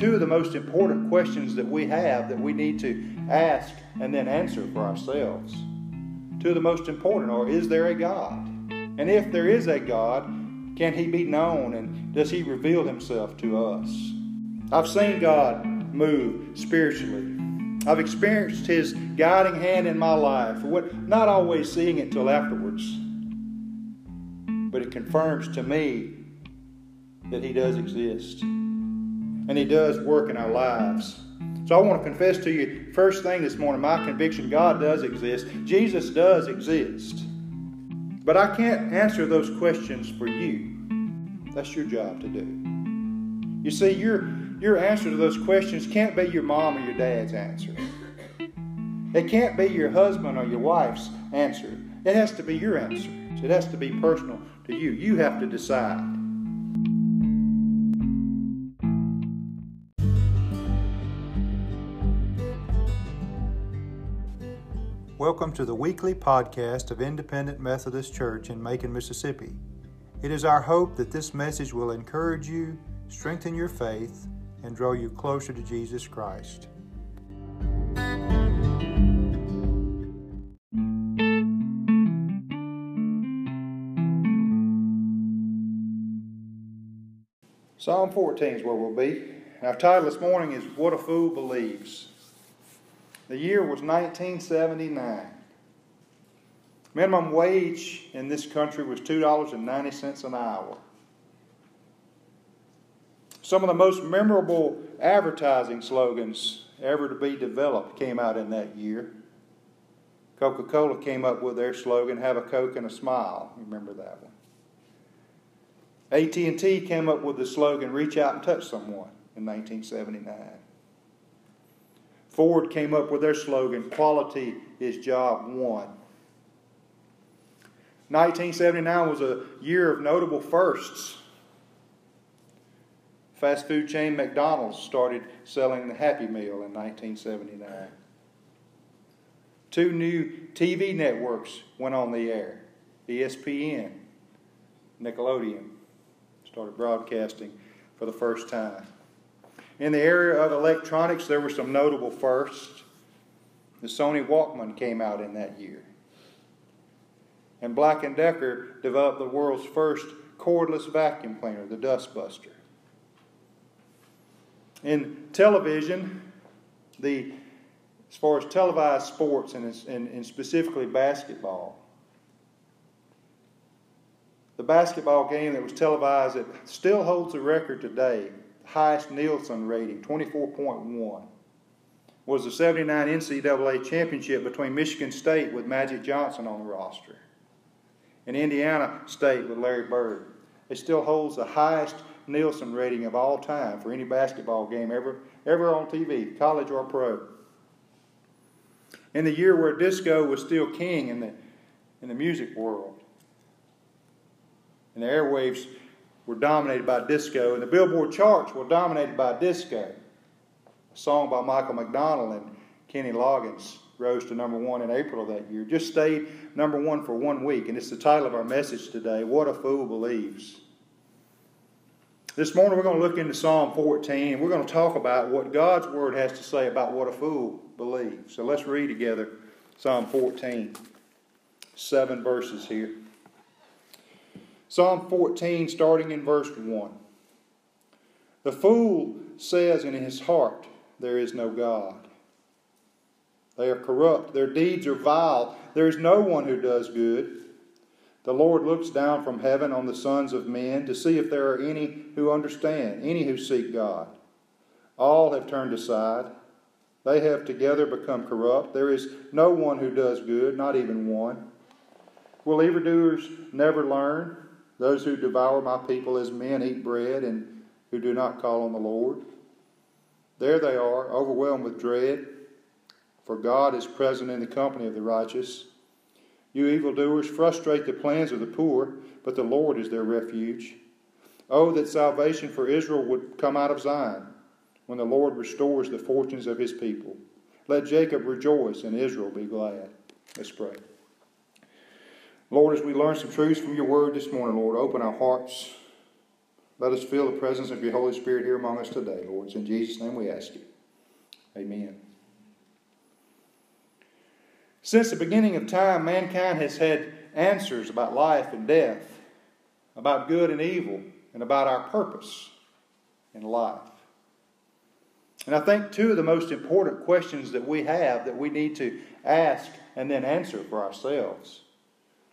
two of the most important questions that we have that we need to ask and then answer for ourselves. Two of the most important are Is there a God? And if there is a God, can He be known and does He reveal Himself to us? I've seen God move spiritually. I've experienced His guiding hand in my life, not always seeing it till afterwards. But it confirms to me that He does exist and He does work in our lives. So I want to confess to you, first thing this morning, my conviction God does exist. Jesus does exist. But I can't answer those questions for you. That's your job to do. You see, your, your answer to those questions can't be your mom or your dad's answer. It can't be your husband or your wife's answer. It has to be your answer. It has to be personal to you. You have to decide. Welcome to the weekly podcast of Independent Methodist Church in Macon, Mississippi. It is our hope that this message will encourage you, strengthen your faith, and draw you closer to Jesus Christ. Psalm 14 is where we'll be. Our title this morning is What a Fool Believes. The year was 1979. Minimum wage in this country was $2.90 an hour. Some of the most memorable advertising slogans ever to be developed came out in that year. Coca Cola came up with their slogan, Have a Coke and a Smile. Remember that one. AT&T came up with the slogan, Reach out and touch someone in 1979. Ford came up with their slogan, Quality is Job One. 1979 was a year of notable firsts. Fast food chain McDonald's started selling the Happy Meal in 1979. Two new TV networks went on the air ESPN, Nickelodeon started broadcasting for the first time. In the area of electronics, there were some notable firsts. The Sony Walkman came out in that year. And Black & Decker developed the world's first cordless vacuum cleaner, the Dustbuster. In television, the as far as televised sports and, and, and specifically basketball, the basketball game that was televised that still holds the record today highest Nielsen rating, 24.1, was the 79 NCAA championship between Michigan State with Magic Johnson on the roster and Indiana State with Larry Bird. It still holds the highest Nielsen rating of all time for any basketball game ever, ever on TV, college or pro. In the year where disco was still king in the, in the music world, and the airwaves were dominated by disco, and the Billboard charts were dominated by disco. A song by Michael McDonald and Kenny Loggins rose to number one in April of that year. Just stayed number one for one week, and it's the title of our message today What a Fool Believes. This morning we're going to look into Psalm 14 and we're going to talk about what God's Word has to say about what a fool believes. So let's read together Psalm 14, seven verses here. Psalm 14, starting in verse 1. The fool says in his heart, There is no God. They are corrupt, their deeds are vile. There is no one who does good. The Lord looks down from heaven on the sons of men to see if there are any who understand, any who seek God. All have turned aside. They have together become corrupt. There is no one who does good, not even one. Will evildoers never learn? Those who devour my people as men eat bread and who do not call on the Lord. There they are, overwhelmed with dread, for God is present in the company of the righteous. You evildoers frustrate the plans of the poor, but the Lord is their refuge. Oh, that salvation for Israel would come out of Zion when the Lord restores the fortunes of his people. Let Jacob rejoice and Israel be glad. Let's pray. Lord, as we learn some truths from your word this morning, Lord, open our hearts. Let us feel the presence of your Holy Spirit here among us today, Lord. It's in Jesus' name we ask you. Amen. Since the beginning of time, mankind has had answers about life and death, about good and evil, and about our purpose in life. And I think two of the most important questions that we have that we need to ask and then answer for ourselves.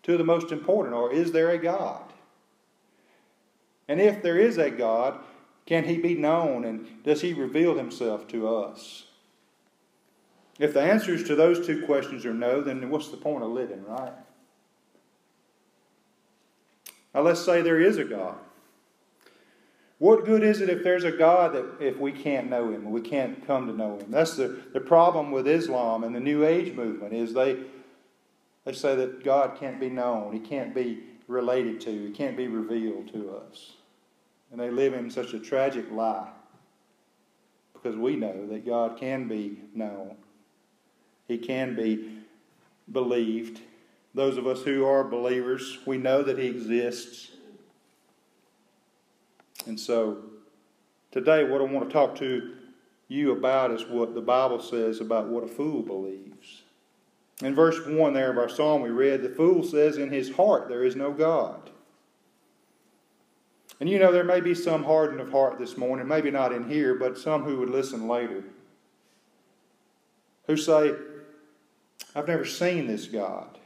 Of the most important are Is there a God? And if there is a God, can he be known and does he reveal himself to us? If the answers to those two questions are no, then what's the point of living, right? Now, let's say there is a God. What good is it if there's a God that if we can't know him, we can't come to know him? That's the, the problem with Islam and the New Age movement is they they say that God can't be known, he can't be related to, he can't be revealed to us. And they live in such a tragic lie because we know that God can be known. He can be believed. Those of us who are believers, we know that He exists. And so, today, what I want to talk to you about is what the Bible says about what a fool believes. In verse 1 there of our psalm, we read, The fool says, In his heart there is no God. And you know, there may be some hardened of heart this morning, maybe not in here, but some who would listen later, who say, I've never seen this God.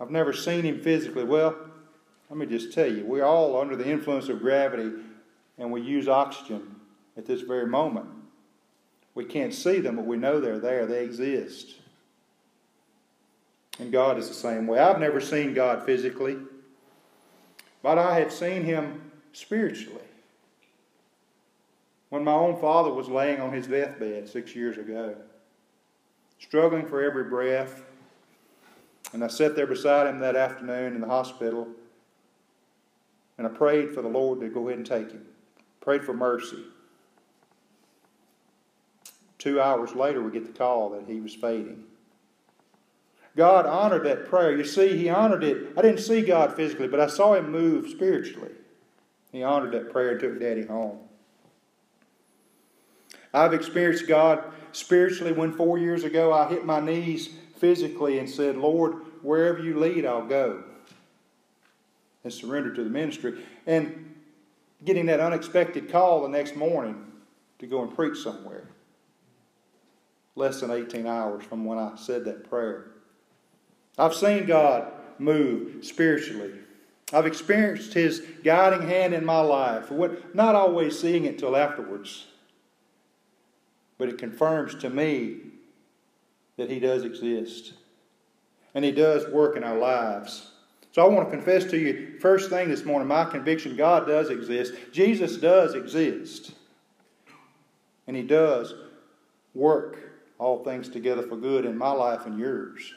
I've never seen him physically. Well, let me just tell you, we're all under the influence of gravity and we use oxygen at this very moment. We can't see them, but we know they're there, they exist. And God is the same way. I've never seen God physically, but I have seen him spiritually. When my own father was laying on his deathbed six years ago, struggling for every breath, and I sat there beside him that afternoon in the hospital and I prayed for the Lord to go ahead and take him. Prayed for mercy. Two hours later, we get the call that he was fading. God honored that prayer. You see, He honored it. I didn't see God physically, but I saw Him move spiritually. He honored that prayer and took Daddy home. I've experienced God spiritually when four years ago I hit my knees physically and said, Lord, wherever you lead, I'll go and surrendered to the ministry. And getting that unexpected call the next morning to go and preach somewhere. Less than 18 hours from when I said that prayer. I've seen God move spiritually. I've experienced His guiding hand in my life, not always seeing it till afterwards. But it confirms to me that He does exist. And He does work in our lives. So I want to confess to you, first thing this morning, my conviction God does exist. Jesus does exist. And He does work all things together for good in my life and yours.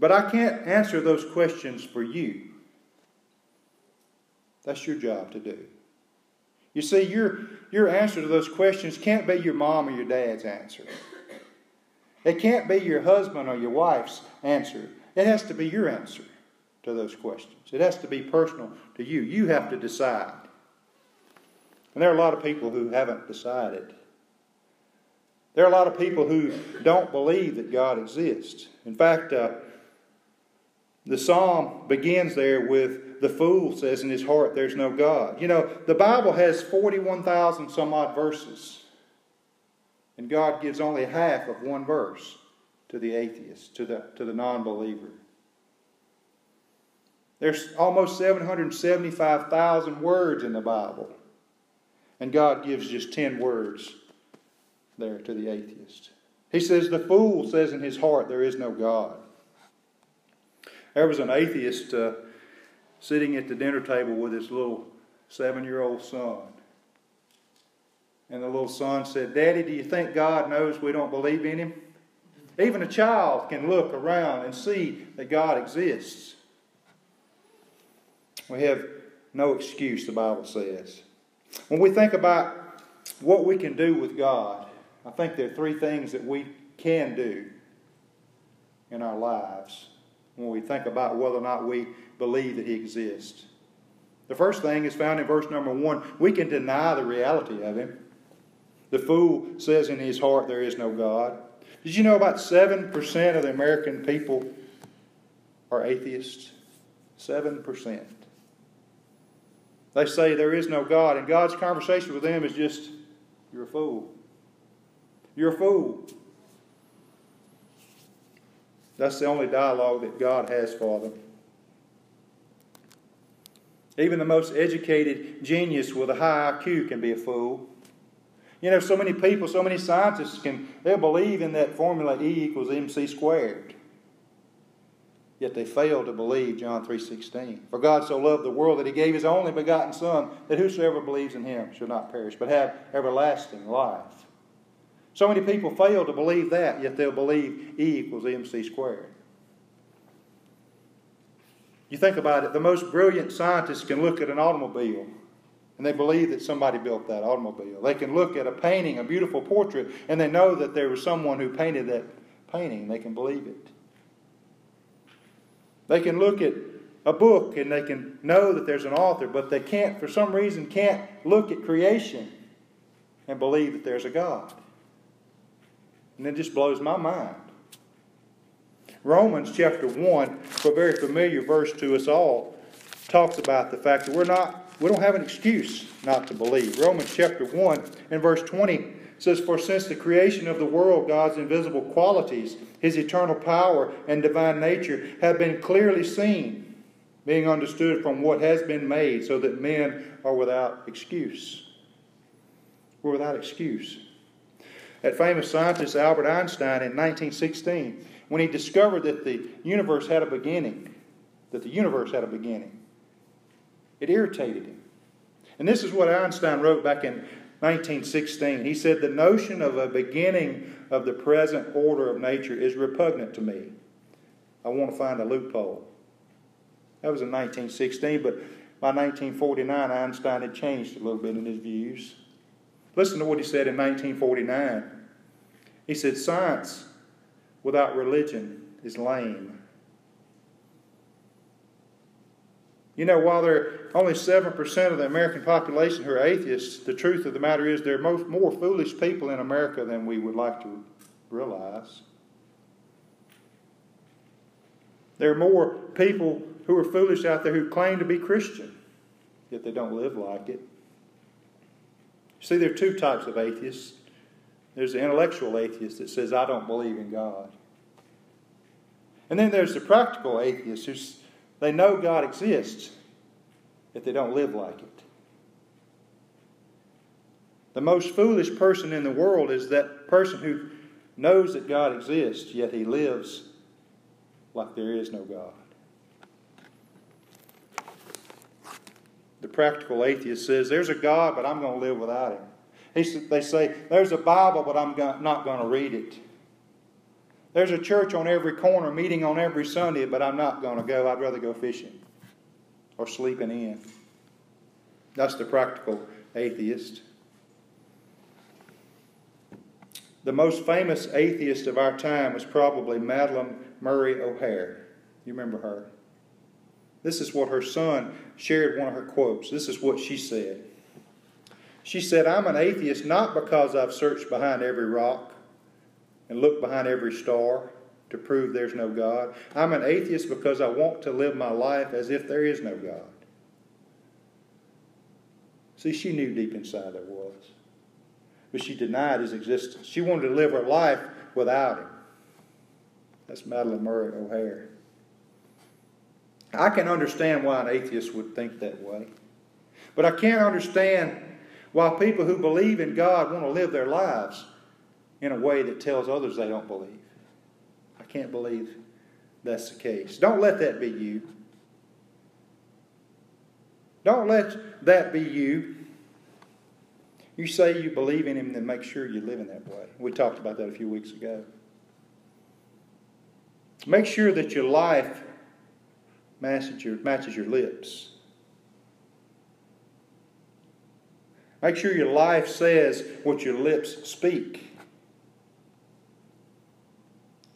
But I can't answer those questions for you. That's your job to do. You see, your, your answer to those questions can't be your mom or your dad's answer. It can't be your husband or your wife's answer. It has to be your answer to those questions. It has to be personal to you. You have to decide. And there are a lot of people who haven't decided. There are a lot of people who don't believe that God exists. In fact, uh, the psalm begins there with the fool says in his heart, There's no God. You know, the Bible has 41,000 some odd verses, and God gives only half of one verse to the atheist, to the, to the non believer. There's almost 775,000 words in the Bible, and God gives just 10 words there to the atheist. He says, The fool says in his heart, There is no God. There was an atheist uh, sitting at the dinner table with his little seven year old son. And the little son said, Daddy, do you think God knows we don't believe in him? Even a child can look around and see that God exists. We have no excuse, the Bible says. When we think about what we can do with God, I think there are three things that we can do in our lives. when we think about whether or not we believe that He exists. The first thing is found in verse number one. We can deny the reality of Him. The fool says in his heart, There is no God. Did you know about 7% of the American people are atheists? 7%. They say there is no God, and God's conversation with them is just, You're a fool. You're a fool. That's the only dialogue that God has for them. Even the most educated genius with a high IQ can be a fool. You know, so many people, so many scientists can, they'll believe in that formula E equals mc squared. Yet they fail to believe John 3.16. For God so loved the world that he gave his only begotten Son, that whosoever believes in him shall not perish, but have everlasting life. So many people fail to believe that, yet they'll believe E equals mc squared. You think about it, the most brilliant scientists can look at an automobile and they believe that somebody built that automobile. They can look at a painting, a beautiful portrait, and they know that there was someone who painted that painting. They can believe it. They can look at a book and they can know that there's an author, but they can't, for some reason, can't look at creation and believe that there's a God. And it just blows my mind. Romans chapter 1, a very familiar verse to us all, talks about the fact that we're not we don't have an excuse not to believe. Romans chapter 1 and verse 20 says, For since the creation of the world, God's invisible qualities, his eternal power and divine nature have been clearly seen, being understood from what has been made, so that men are without excuse. We're without excuse. That famous scientist Albert Einstein in 1916, when he discovered that the universe had a beginning, that the universe had a beginning, it irritated him. And this is what Einstein wrote back in 1916. He said, The notion of a beginning of the present order of nature is repugnant to me. I want to find a loophole. That was in 1916, but by 1949, Einstein had changed a little bit in his views. Listen to what he said in 1949. He said, Science without religion is lame. You know, while there are only 7% of the American population who are atheists, the truth of the matter is there are most, more foolish people in America than we would like to realize. There are more people who are foolish out there who claim to be Christian, yet they don't live like it. See, there are two types of atheists. There's the intellectual atheist that says, I don't believe in God. And then there's the practical atheist who's they know God exists, yet they don't live like it. The most foolish person in the world is that person who knows that God exists, yet he lives like there is no God. The practical atheist says, There's a God, but I'm going to live without him. He, they say, There's a Bible, but I'm not going to read it. There's a church on every corner, meeting on every Sunday, but I'm not going to go. I'd rather go fishing or sleeping in. That's the practical atheist. The most famous atheist of our time was probably Madalyn Murray O'Hair. You remember her? This is what her son shared one of her quotes. This is what she said. She said, I'm an atheist not because I've searched behind every rock and looked behind every star to prove there's no God. I'm an atheist because I want to live my life as if there is no God. See, she knew deep inside there was. But she denied his existence. She wanted to live her life without him. That's Madalyn Murray O'Hair. I can understand why an atheist would think that way. But I can't understand why people who believe in God want to live their lives in a way that tells others they don't believe. I can't believe that's the case. Don't let that be you. Don't let that be you. You say you believe in Him, then make sure you live in that way. We talked about that a few weeks ago. Make sure that your life matches your, matches your lips. Make sure your life says what your lips speak.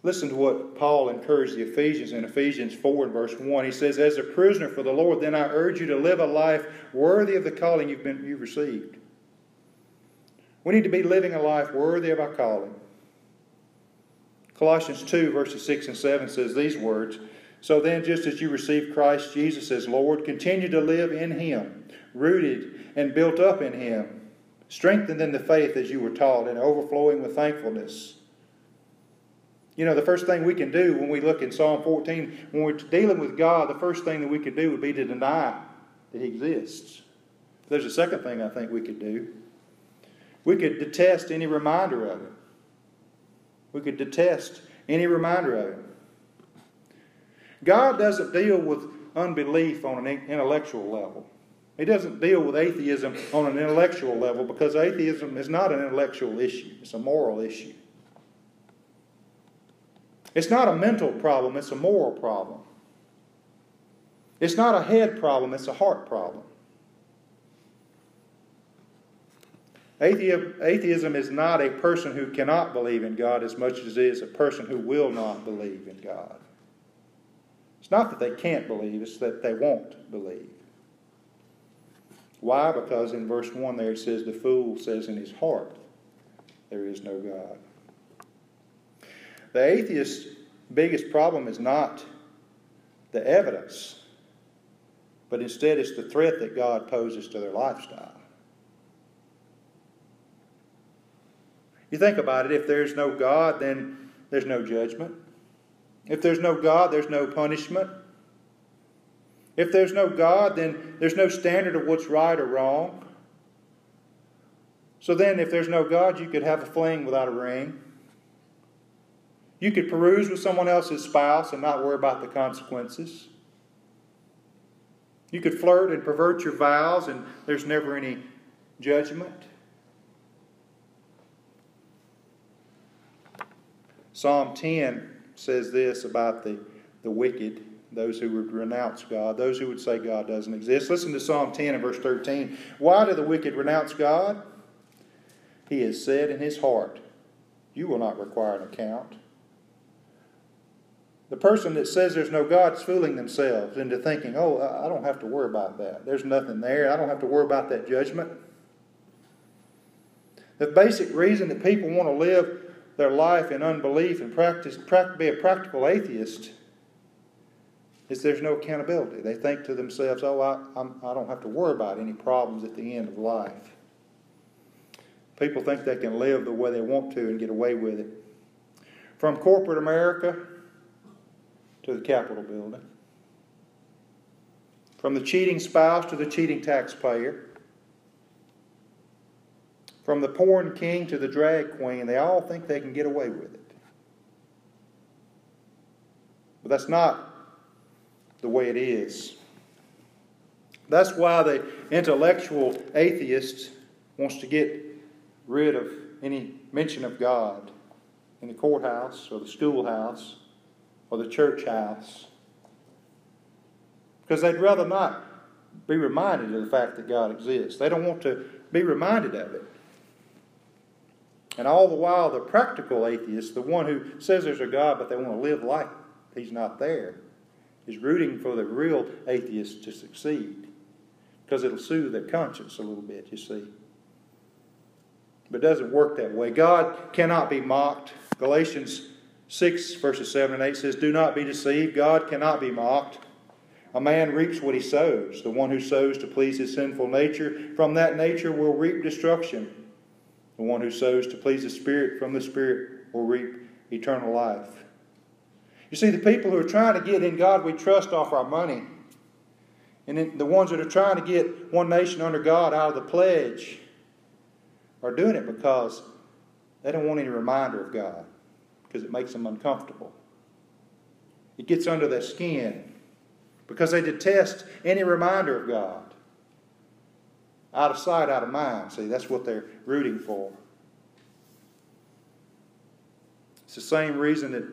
Listen to what Paul encouraged the Ephesians in Ephesians 4 and verse 1. He says, As a prisoner for the Lord, then I urge you to live a life worthy of the calling you've, been, you've received. We need to be living a life worthy of our calling. Colossians 2, verses 6 and 7 says these words So then, just as you received Christ Jesus as Lord, continue to live in Him, rooted and built up in Him, strengthened in the faith as you were taught, and overflowing with thankfulness. You know, the first thing we can do when we look in Psalm 14, when we're dealing with God, the first thing that we could do would be to deny that He exists. There's a second thing I think we could do. We could detest any reminder of it. We could detest any reminder of it. God doesn't deal with unbelief on an intellectual level. He doesn't deal with atheism on an intellectual level because atheism is not an intellectual issue, it's a moral issue. It's not a mental problem, it's a moral problem. It's not a head problem, it's a heart problem. Atheism is not a person who cannot believe in God as much as it is a person who will not believe in God. It's not that they can't believe, it's that they won't believe. Why? Because in verse 1 there it says, The fool says in his heart, There is no God. The atheist's biggest problem is not the evidence, but instead it's the threat that God poses to their lifestyle. You think about it, if there's no God, then there's no judgment. If there's no God, there's no punishment. If there's no God, then there's no standard of what's right or wrong. So then, if there's no God, you could have a fling without a ring. You could peruse with someone else's spouse and not worry about the consequences. You could flirt and pervert your vows, and there's never any judgment. Psalm 10 says this about the, the wicked, those who would renounce God, those who would say God doesn't exist. Listen to Psalm 10 and verse 13. Why do the wicked renounce God? He has said in his heart, You will not require an account. The person that says there's no God is fooling themselves into thinking, oh, I don't have to worry about that. There's nothing there. I don't have to worry about that judgment. The basic reason that people want to live their life in unbelief and practice, be a practical atheist is there's no accountability. They think to themselves, oh, I, I'm, I don't have to worry about any problems at the end of life. People think they can live the way they want to and get away with it. From corporate America to the Capitol building. From the cheating spouse to the cheating taxpayer. From the porn king to the drag queen, they all think they can get away with it. But that's not the way it is. That's why the intellectual atheist wants to get rid of any mention of God in the courthouse or the schoolhouse or the church house. Because they'd rather not be reminded of the fact that God exists. They don't want to be reminded of it. And all the while, the practical atheist, the one who says there's a God but they want to live like he's not there, is rooting for the real atheist to succeed. Because it'll soothe their conscience a little bit, you see. But it doesn't work that way. God cannot be mocked. Galatians 6, verses 7 and 8 says, Do not be deceived. God cannot be mocked. A man reaps what he sows. The one who sows to please his sinful nature, from that nature will reap destruction. The one who sows to please the Spirit, from the Spirit will reap eternal life. You see, the people who are trying to get in God we trust off our money, and the ones that are trying to get one nation under God out of the pledge, are doing it because they don't want any reminder of God because it makes them uncomfortable. It gets under their skin because they detest any reminder of God. Out of sight, out of mind. See, that's what they're rooting for. It's the same reason that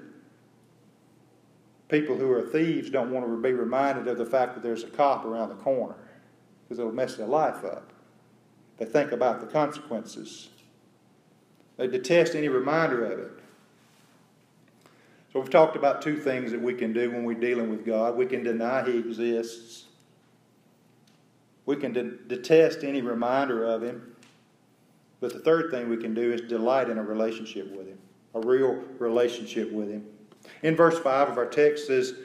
people who are thieves don't want to be reminded of the fact that there's a cop around the corner because it'll mess their life up. They think about the consequences. They detest any reminder of it. So we've talked about two things that we can do when we're dealing with God. We can deny He exists. We can de- detest any reminder of Him. But the third thing we can do is delight in a relationship with Him, a real relationship with Him. In verse 5 of our text says,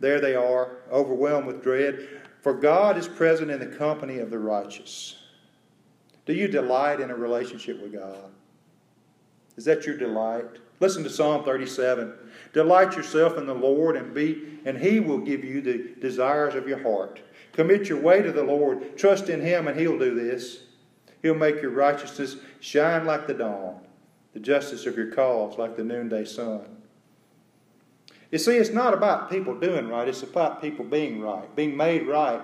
There they are, overwhelmed with dread, for God is present in the company of the righteous. Do you delight in a relationship with God? Is that your delight? Listen to Psalm 37. Delight yourself in the Lord and be and he will give you the desires of your heart. Commit your way to the Lord. Trust in him and he'll do this. He'll make your righteousness shine like the dawn, the justice of your cause like the noonday sun. You see, it's not about people doing right, it's about people being right, being made right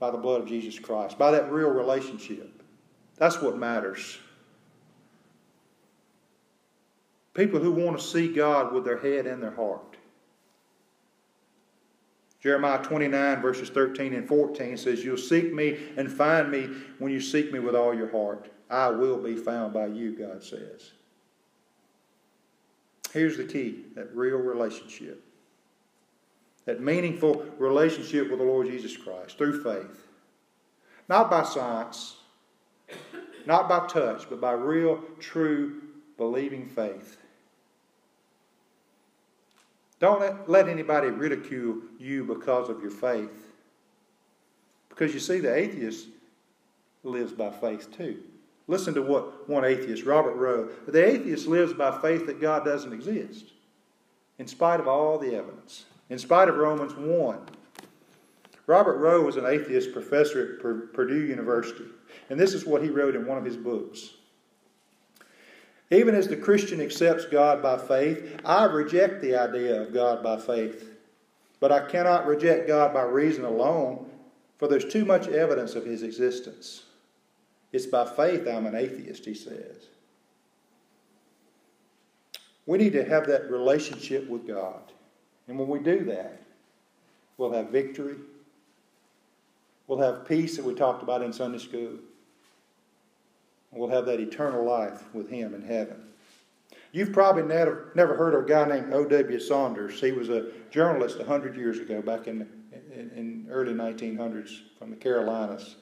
by the blood of Jesus Christ, by that real relationship. That's what matters. People who want to see God with their head and their heart. Jeremiah 29, verses 13 and 14 says, You'll seek me and find me when you seek me with all your heart. I will be found by you, God says. Here's the key that real relationship. That meaningful relationship with the Lord Jesus Christ through faith. Not by science, not by touch, but by real, true, believing faith. Don't let, anybody ridicule you because of your faith. Because you see, the atheist lives by faith too. Listen to what one atheist, Robert Rowe, the atheist lives by faith that God doesn't exist, in spite of all the evidence, in spite of Romans 1. Robert Rowe was an atheist professor at Purdue University, and this is what he wrote in one of his books. Even as the Christian accepts God by faith, I reject the idea of God by faith. But I cannot reject God by reason alone, for there's too much evidence of his existence. It's by faith I'm an atheist, he says. We need to have that relationship with God. And when we do that, we'll have victory. We'll have peace that we talked about in Sunday school. We'll have that eternal life with Him in heaven. You've probably never, heard of a guy named O.W. Saunders. He was a journalist 100 years ago, back in, in, in early 1900s from the Carolinas.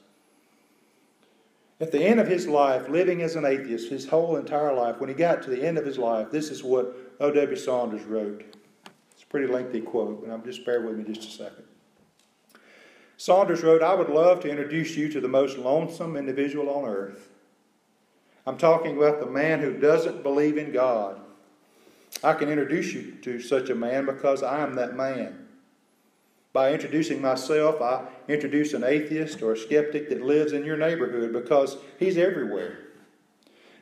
At the end of his life, living as an atheist, his whole entire life, when he got to the end of his life, this is what O.W. Saunders wrote. It's a pretty lengthy quote, but I'm just bear with me just a second. Saunders wrote, I would love to introduce you to the most lonesome individual on earth. I'm talking about the man who doesn't believe in God. I can introduce you to such a man because I am that man. By introducing myself, I introduce an atheist or a skeptic that lives in your neighborhood because he's everywhere.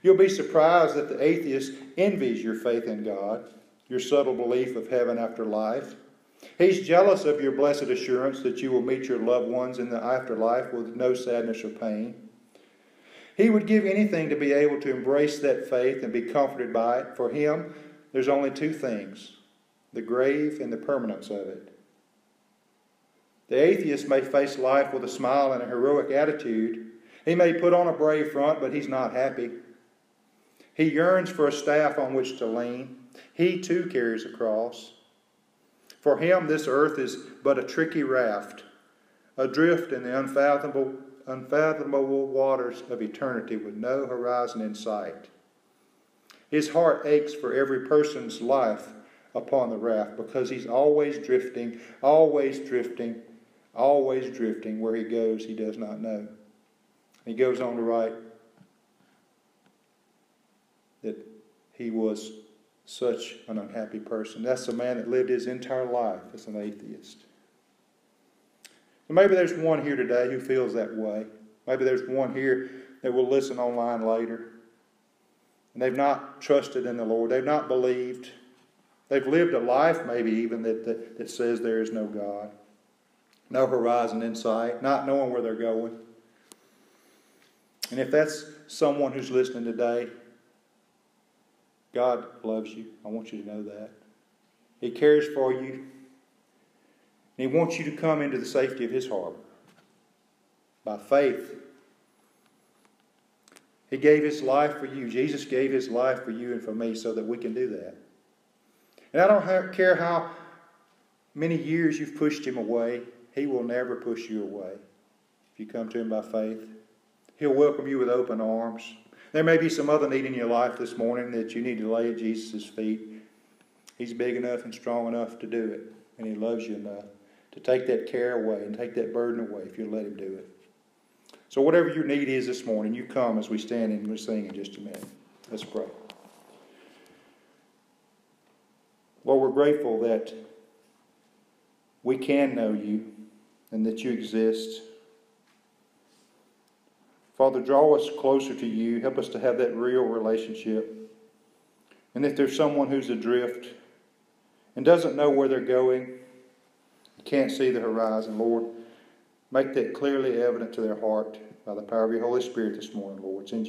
You'll be surprised that the atheist envies your faith in God, your subtle belief of heaven after life. He's jealous of your blessed assurance that you will meet your loved ones in the afterlife with no sadness or pain. He would give anything to be able to embrace that faith and be comforted by it. For him, there's only two things the grave and the permanence of it. The atheist may face life with a smile and a heroic attitude. He may put on a brave front, but he's not happy. He yearns for a staff on which to lean. He too carries a cross. For him, this earth is but a tricky raft, adrift in the unfathomable unfathomable waters of eternity with no horizon in sight. His heart aches for every person's life upon the raft because he's always drifting, always drifting, always drifting. Where he goes, he does not know. He goes on to write that he was such an unhappy person. That's a man that lived his entire life as an atheist. Maybe there's one here today who feels that way. Maybe there's one here that will listen online later. And they've not trusted in the Lord. They've not believed. They've lived a life, maybe even, that, that, that says there is no God. No horizon in sight, not knowing where they're going. And if that's someone who's listening today, God loves you. I want you to know that. He cares for you. And He wants you to come into the safety of His harbor by faith. He gave His life for you. Jesus gave His life for you and for me so that we can do that. And I don't care how many years you've pushed him away, he will never push you away if you come to him by faith. He'll welcome you with open arms. There may be some other need in your life this morning that you need to lay at Jesus' feet. He's big enough and strong enough to do it, and He loves you enough to take that care away and take that burden away if you let Him do it. So, whatever your need is this morning, you come as we stand and we sing in just a minute. Let's pray. Lord, we're grateful that we can know you and that you exist. Father, draw us closer to you. Help us to have that real relationship. And if there's someone who's adrift and doesn't know where they're going, can't see the horizon, Lord, make that clearly evident to their heart by the power of your Holy Spirit this morning, Lord.